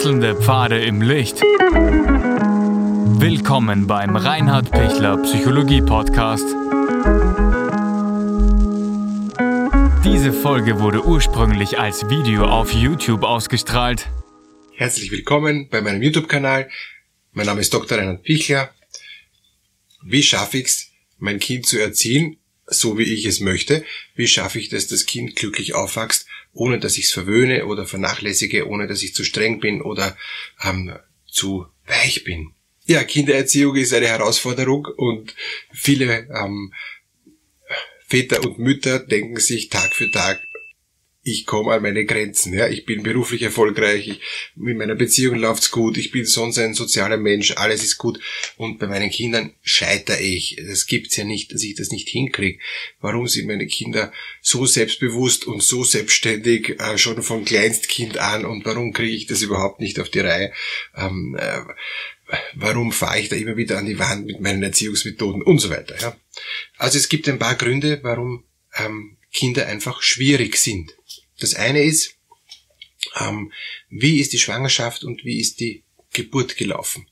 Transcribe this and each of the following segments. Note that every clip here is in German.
Wechselnde Pfade im Licht. Willkommen beim Reinhard Pichler Psychologie Podcast. Diese Folge wurde ursprünglich als Video auf YouTube ausgestrahlt. Herzlich willkommen bei meinem YouTube-Kanal. Mein Name ist Dr. Reinhard Pichler. Wie schaffe ich es, mein Kind zu erziehen, so wie ich es möchte? Wie schaffe ich, dass das Kind glücklich aufwächst, ohne dass ich es verwöhne oder vernachlässige, ohne dass ich zu streng bin oder ähm, zu weich bin? Ja, Kindererziehung ist eine Herausforderung und viele ähm, Väter und Mütter denken sich Tag für Tag, ich komme an meine Grenzen. Ja, ich bin beruflich erfolgreich, ich, mit meiner Beziehung läuft's gut, ich bin sonst ein sozialer Mensch, alles ist gut. Und bei meinen Kindern scheitere ich. Das gibt's ja nicht, dass ich das nicht hinkriege. Warum sind meine Kinder so selbstbewusst und so selbstständig äh, schon von Kleinstkind an und warum kriege ich das überhaupt nicht auf die Reihe? Ähm, äh, warum fahre ich da immer wieder an die Wand mit meinen Erziehungsmethoden und so weiter. Ja? Also es gibt ein paar Gründe, warum ähm, Kinder einfach schwierig sind. Das eine ist, ähm, wie ist die Schwangerschaft und wie ist die Geburt gelaufen.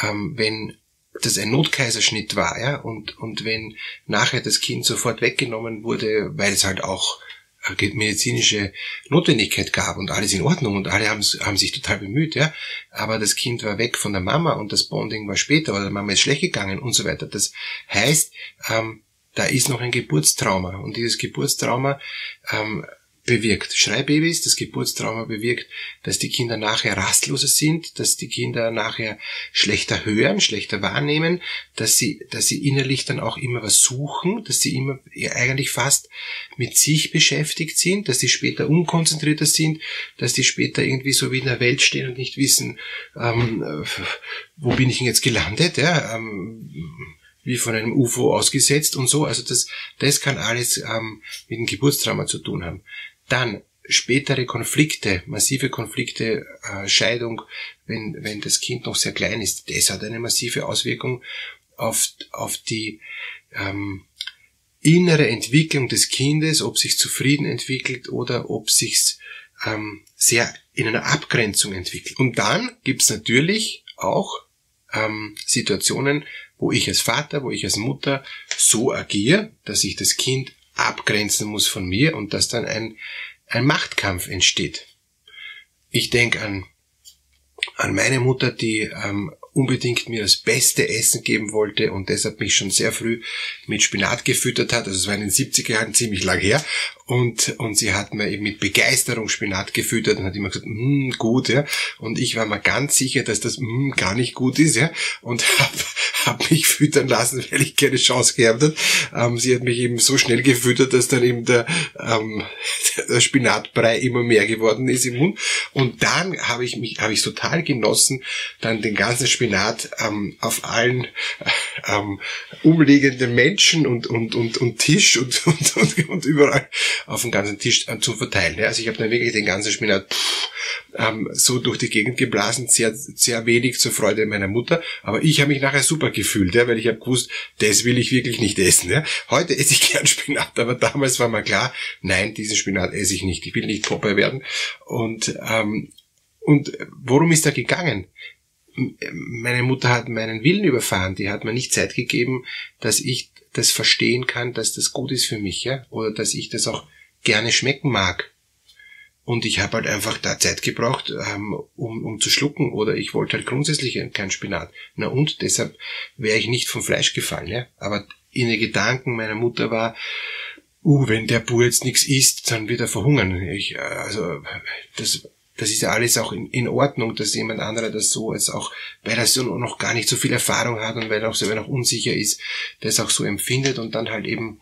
Ähm, wenn das ein Notkaiserschnitt war, ja, und, und wenn nachher das Kind sofort weggenommen wurde, weil es halt auch medizinische Notwendigkeit gab und alles in Ordnung und alle haben, haben sich total bemüht, ja. Aber das Kind war weg von der Mama und das Bonding war später oder der Mama ist schlecht gegangen und so weiter. Das heißt, ähm, da ist noch ein Geburtstrauma und dieses Geburtstrauma ähm, bewirkt Schreibabys, das Geburtstrauma bewirkt, dass die Kinder nachher rastloser sind, dass die Kinder nachher schlechter hören, schlechter wahrnehmen, dass sie, dass sie innerlich dann auch immer was suchen, dass sie immer eigentlich fast mit sich beschäftigt sind, dass sie später unkonzentrierter sind, dass die später irgendwie so wie in der Welt stehen und nicht wissen, ähm, wo bin ich denn jetzt gelandet, ja, ähm, wie von einem UFO ausgesetzt und so. Also das, das kann alles ähm, mit dem Geburtstrauma zu tun haben. Dann spätere Konflikte, massive Konflikte, äh, Scheidung, wenn, wenn das Kind noch sehr klein ist, das hat eine massive Auswirkung auf, auf die ähm, innere Entwicklung des Kindes, ob sich zufrieden entwickelt oder ob sich's ähm, sehr in einer Abgrenzung entwickelt. Und dann gibt's natürlich auch ähm, Situationen, wo ich als Vater, wo ich als Mutter so agiere, dass ich das Kind abgrenzen muss von mir und dass dann ein, ein Machtkampf entsteht. Ich denke an, an meine Mutter, die ähm, unbedingt mir das beste Essen geben wollte und deshalb mich schon sehr früh mit Spinat gefüttert hat. Also es war in den 70er Jahren ziemlich lang her. Und, und sie hat mir eben mit Begeisterung Spinat gefüttert und hat immer gesagt, mm, gut, ja. Und ich war mir ganz sicher, dass das mm, gar nicht gut ist, ja. Und habe hab mich füttern lassen, weil ich keine Chance gehabt habe. Ähm, sie hat mich eben so schnell gefüttert, dass dann eben der, ähm, der Spinatbrei immer mehr geworden ist im Mund. Und dann habe ich mich, habe ich total genossen, dann den ganzen Spinat ähm, auf allen äh, ähm, umliegenden Menschen und, und, und, und Tisch und, und, und, und überall auf den ganzen Tisch äh, zu verteilen. Also ich habe dann wirklich den ganzen Spinat pff, ähm, so durch die Gegend geblasen, sehr, sehr wenig zur Freude meiner Mutter. Aber ich habe mich nachher super gefühlt, ja, weil ich habe gewusst, das will ich wirklich nicht essen. Ja. Heute esse ich gern Spinat, aber damals war mir klar, nein, diesen Spinat esse ich nicht. Ich will nicht Popeye werden. Und, ähm, und worum ist da gegangen? Meine Mutter hat meinen Willen überfahren, die hat mir nicht Zeit gegeben, dass ich das verstehen kann, dass das gut ist für mich, ja, oder dass ich das auch gerne schmecken mag. Und ich habe halt einfach da Zeit gebraucht, ähm, um, um zu schlucken, oder ich wollte halt grundsätzlich kein Spinat. Na und, deshalb wäre ich nicht vom Fleisch gefallen, ja. Aber in den Gedanken meiner Mutter war, uh, wenn der Bur jetzt nichts isst, dann wird er verhungern. Ich, äh, also, das das ist ja alles auch in, in Ordnung, dass jemand anderer das so als auch, weil er so noch gar nicht so viel Erfahrung hat und weil er auch selber noch unsicher ist, das auch so empfindet und dann halt eben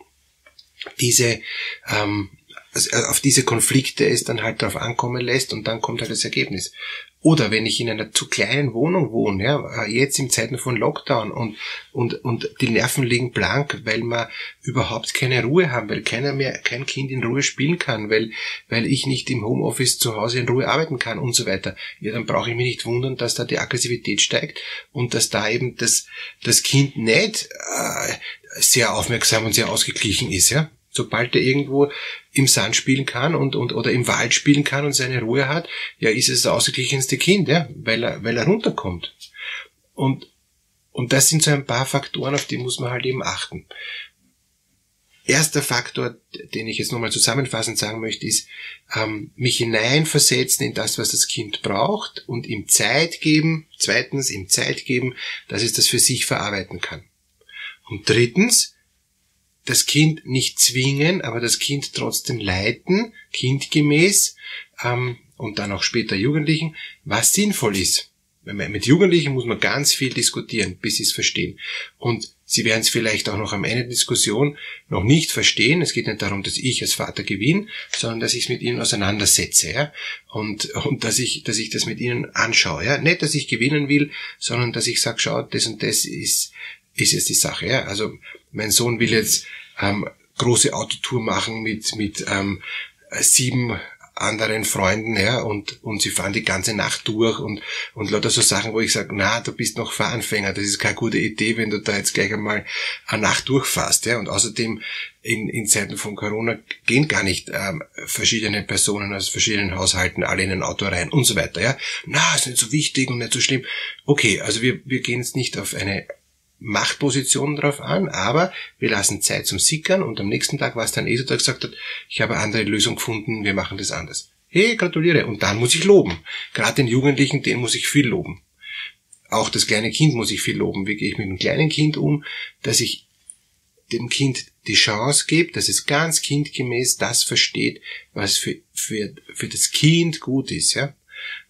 diese ähm, also auf diese Konflikte es dann halt darauf ankommen lässt und dann kommt halt das Ergebnis. Oder wenn ich in einer zu kleinen Wohnung wohne, ja, jetzt in Zeiten von Lockdown und, und, und die Nerven liegen blank, weil wir überhaupt keine Ruhe haben, weil keiner mehr, kein Kind in Ruhe spielen kann, weil, weil ich nicht im Homeoffice zu Hause in Ruhe arbeiten kann und so weiter. Ja, dann brauche ich mich nicht wundern, dass da die Aggressivität steigt und dass da eben das, das Kind nicht äh, sehr aufmerksam und sehr ausgeglichen ist, ja Sobald er irgendwo im Sand spielen kann und, und oder im Wald spielen kann und seine Ruhe hat, ja, ist es das ausgeglichenste Kind, ja, weil er, weil er runterkommt. Und, und das sind so ein paar Faktoren, auf die muss man halt eben achten. Erster Faktor, den ich jetzt nochmal zusammenfassend sagen möchte, ist, ähm, mich hineinversetzen in das, was das Kind braucht und ihm Zeit geben. Zweitens, ihm Zeit geben, dass es das für sich verarbeiten kann. Und drittens, das Kind nicht zwingen, aber das Kind trotzdem leiten, kindgemäß, ähm, und dann auch später Jugendlichen, was sinnvoll ist. Mit Jugendlichen muss man ganz viel diskutieren, bis sie es verstehen. Und sie werden es vielleicht auch noch am Ende der Diskussion noch nicht verstehen. Es geht nicht darum, dass ich als Vater gewinne, sondern dass ich es mit ihnen auseinandersetze, ja. Und, und dass ich, dass ich das mit ihnen anschaue, ja. Nicht, dass ich gewinnen will, sondern dass ich sage, schau, das und das ist, ist jetzt die Sache, ja. Also, mein Sohn will jetzt, ähm, große Autotour machen mit, mit, ähm, sieben anderen Freunden, ja, und, und sie fahren die ganze Nacht durch und, und lauter so Sachen, wo ich sage, na, du bist noch Fahranfänger, das ist keine gute Idee, wenn du da jetzt gleich einmal eine Nacht durchfährst, ja, und außerdem in, in Zeiten von Corona gehen gar nicht ähm, verschiedene Personen aus verschiedenen Haushalten alle in ein Auto rein und so weiter, ja. Na, ist nicht so wichtig und nicht so schlimm. Okay, also wir, wir gehen jetzt nicht auf eine Machtposition drauf an, aber wir lassen Zeit zum Sickern und am nächsten Tag war es dann eh so, dass gesagt hat, ich habe eine andere Lösung gefunden, wir machen das anders. Hey, gratuliere. Und dann muss ich loben. Gerade den Jugendlichen, den muss ich viel loben. Auch das kleine Kind muss ich viel loben. Wie gehe ich mit einem kleinen Kind um, dass ich dem Kind die Chance gebe, dass es ganz kindgemäß das versteht, was für, für, für das Kind gut ist, ja.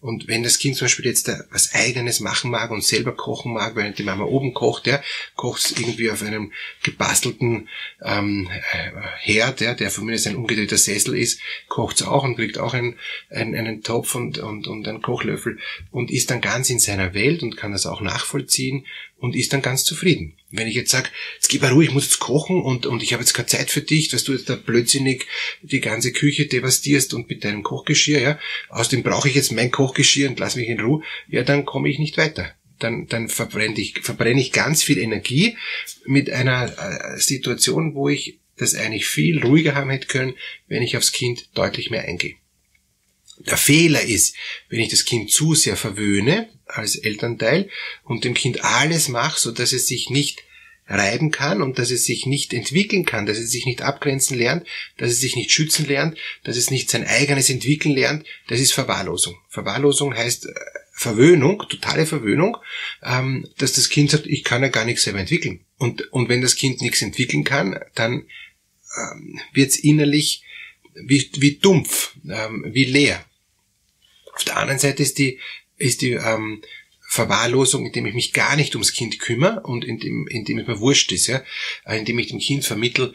Und wenn das Kind zum Beispiel jetzt was Eigenes machen mag und selber kochen mag, weil die Mama oben kocht, ja, kocht es irgendwie auf einem gebastelten ähm, äh, Herd, ja, der von mir ein umgedrehter Sessel ist, kocht es auch und kriegt auch einen, einen, einen Topf und, und, und einen Kochlöffel und ist dann ganz in seiner Welt und kann das auch nachvollziehen und ist dann ganz zufrieden. Wenn ich jetzt sage, jetzt gib mal ruhig, ich muss jetzt kochen und, und ich habe jetzt keine Zeit für dich, dass du jetzt da blödsinnig die ganze Küche devastierst und mit deinem Kochgeschirr, ja, außerdem brauche ich jetzt mein Kochgeschirr und lass mich in Ruhe, ja, dann komme ich nicht weiter. Dann, dann verbrenne ich, verbrenne ich ganz viel Energie mit einer äh, Situation, wo ich das eigentlich viel ruhiger haben hätte können, wenn ich aufs Kind deutlich mehr eingehe. Der Fehler ist, wenn ich das Kind zu sehr verwöhne als Elternteil und dem Kind alles mache, so dass es sich nicht reiben kann und dass es sich nicht entwickeln kann, dass es sich nicht abgrenzen lernt, dass es sich nicht schützen lernt, dass es nicht sein eigenes entwickeln lernt, das ist Verwahrlosung. Verwahrlosung heißt äh, Verwöhnung, totale Verwöhnung, ähm, dass das Kind sagt, ich kann ja gar nichts selber entwickeln. Und, und wenn das Kind nichts entwickeln kann, dann ähm, wird es innerlich wie, wie dumpf, ähm, wie leer. Auf der anderen Seite ist die, ist die ähm, Verwahrlosung, indem ich mich gar nicht ums Kind kümmere und indem, indem es mir wurscht ist, ja, äh, indem ich dem Kind vermittel,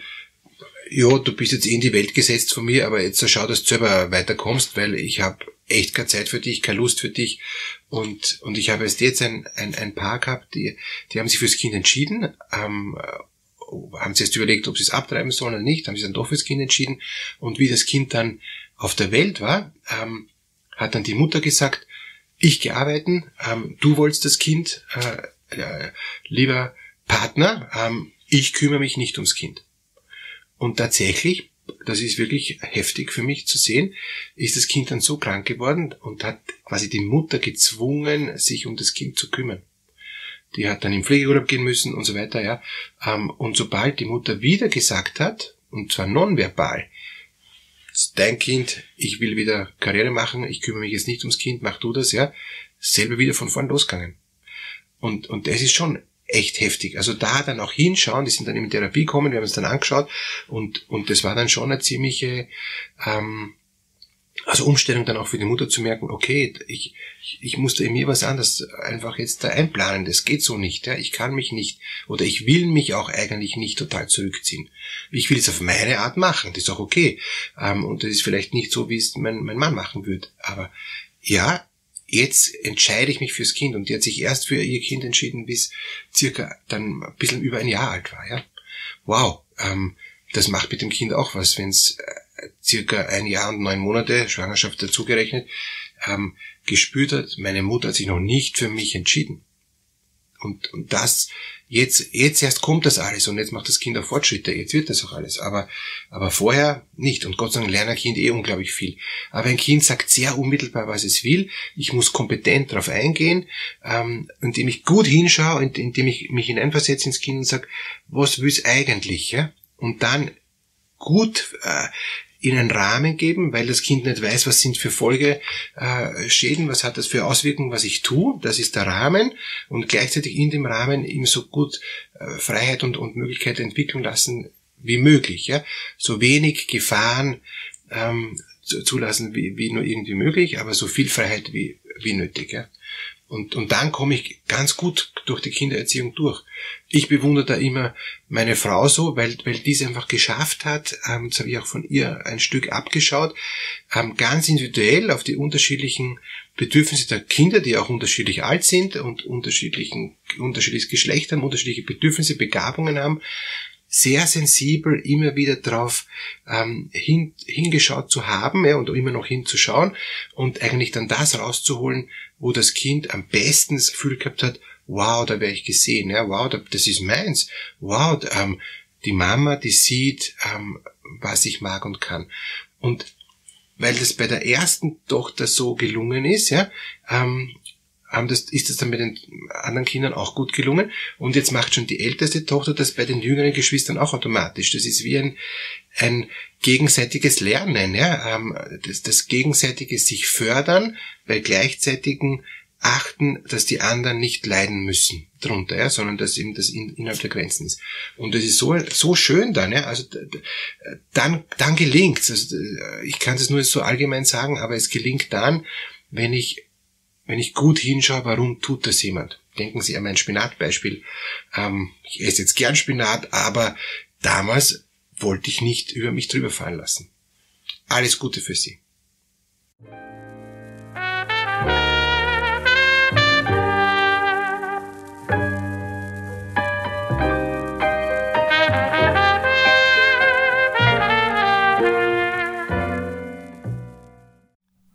ja, du bist jetzt eh in die Welt gesetzt von mir, aber jetzt schau, dass du selber weiterkommst, weil ich habe echt keine Zeit für dich, keine Lust für dich. Und, und ich habe erst jetzt ein, ein, ein Paar gehabt, die, die haben sich fürs Kind entschieden, ähm, haben sie erst überlegt, ob sie es abtreiben sollen oder nicht, haben sich dann doch fürs Kind entschieden. Und wie das Kind dann auf der Welt war, ähm, hat dann die Mutter gesagt, ich gehe arbeiten, ähm, du wolltest das Kind, äh, äh, lieber Partner, ähm, ich kümmere mich nicht ums Kind. Und tatsächlich, das ist wirklich heftig für mich zu sehen, ist das Kind dann so krank geworden und hat quasi die Mutter gezwungen, sich um das Kind zu kümmern. Die hat dann im Pflegeurlaub gehen müssen und so weiter, ja. Ähm, und sobald die Mutter wieder gesagt hat, und zwar nonverbal, dein Kind, ich will wieder Karriere machen, ich kümmere mich jetzt nicht ums Kind, mach du das, ja, selber wieder von vorn losgegangen. Und, und das ist schon echt heftig. Also da dann auch hinschauen, die sind dann in Therapie gekommen, wir haben uns dann angeschaut und, und das war dann schon eine ziemliche, ähm, also Umstellung dann auch für die Mutter zu merken, okay, ich, ich, ich musste in mir was anderes einfach jetzt da einplanen, das geht so nicht, ja, ich kann mich nicht, oder ich will mich auch eigentlich nicht total zurückziehen. Ich will es auf meine Art machen, das ist auch okay, ähm, und das ist vielleicht nicht so, wie es mein, mein Mann machen würde, aber ja, jetzt entscheide ich mich fürs Kind. Und die hat sich erst für ihr Kind entschieden, bis circa dann ein bisschen über ein Jahr alt war, ja. Wow, ähm, das macht mit dem Kind auch was, wenn es äh, circa ein Jahr und neun Monate, Schwangerschaft dazugerechnet, ähm, gespürt hat, meine Mutter hat sich noch nicht für mich entschieden. Und, und das, jetzt, jetzt erst kommt das alles und jetzt macht das Kind auch Fortschritte, jetzt wird das auch alles. Aber, aber vorher nicht. Und Gott sei Dank lernt ein Kind eh unglaublich viel. Aber ein Kind sagt sehr unmittelbar, was es will. Ich muss kompetent darauf eingehen, ähm, indem ich gut hinschaue, indem ich mich hineinversetze ins Kind und sage, was will es eigentlich? Ja? Und dann gut äh, in einen Rahmen geben, weil das Kind nicht weiß, was sind für Folgeschäden, was hat das für Auswirkungen, was ich tue. Das ist der Rahmen und gleichzeitig in dem Rahmen ihm so gut äh, Freiheit und, und Möglichkeit entwickeln lassen wie möglich. Ja? So wenig Gefahren ähm, zulassen wie, wie nur irgendwie möglich, aber so viel Freiheit wie, wie nötig. Ja? Und, und dann komme ich ganz gut durch die Kindererziehung durch. Ich bewundere da immer meine Frau so, weil, weil die es einfach geschafft hat, ähm, das habe ich auch von ihr ein Stück abgeschaut, ähm, ganz individuell auf die unterschiedlichen Bedürfnisse der Kinder, die auch unterschiedlich alt sind und unterschiedlichen, unterschiedliches Geschlecht haben, unterschiedliche Bedürfnisse, Begabungen haben, sehr sensibel immer wieder drauf ähm, hin, hingeschaut zu haben ja, und immer noch hinzuschauen und eigentlich dann das rauszuholen, wo das Kind am besten das Gefühl gehabt hat, wow, da wäre ich gesehen, ja, wow, das ist meins, wow, ähm, die Mama, die sieht, ähm, was ich mag und kann. Und weil das bei der ersten Tochter so gelungen ist, ja, ähm, haben das, ist das dann bei den anderen Kindern auch gut gelungen. Und jetzt macht schon die älteste Tochter das bei den jüngeren Geschwistern auch automatisch. Das ist wie ein, ein gegenseitiges Lernen, ja, ähm, das, das gegenseitige sich fördern bei gleichzeitigen achten, dass die anderen nicht leiden müssen drunter, ja, sondern dass eben das in, innerhalb der Grenzen ist. Und das ist so, so schön dann, ja, also dann, dann gelingt also, ich kann es nur so allgemein sagen, aber es gelingt dann, wenn ich wenn ich gut hinschaue, warum tut das jemand? Denken Sie an mein Spinatbeispiel. Ähm, ich esse jetzt gern Spinat, aber damals wollte ich nicht über mich drüber fallen lassen. Alles Gute für Sie.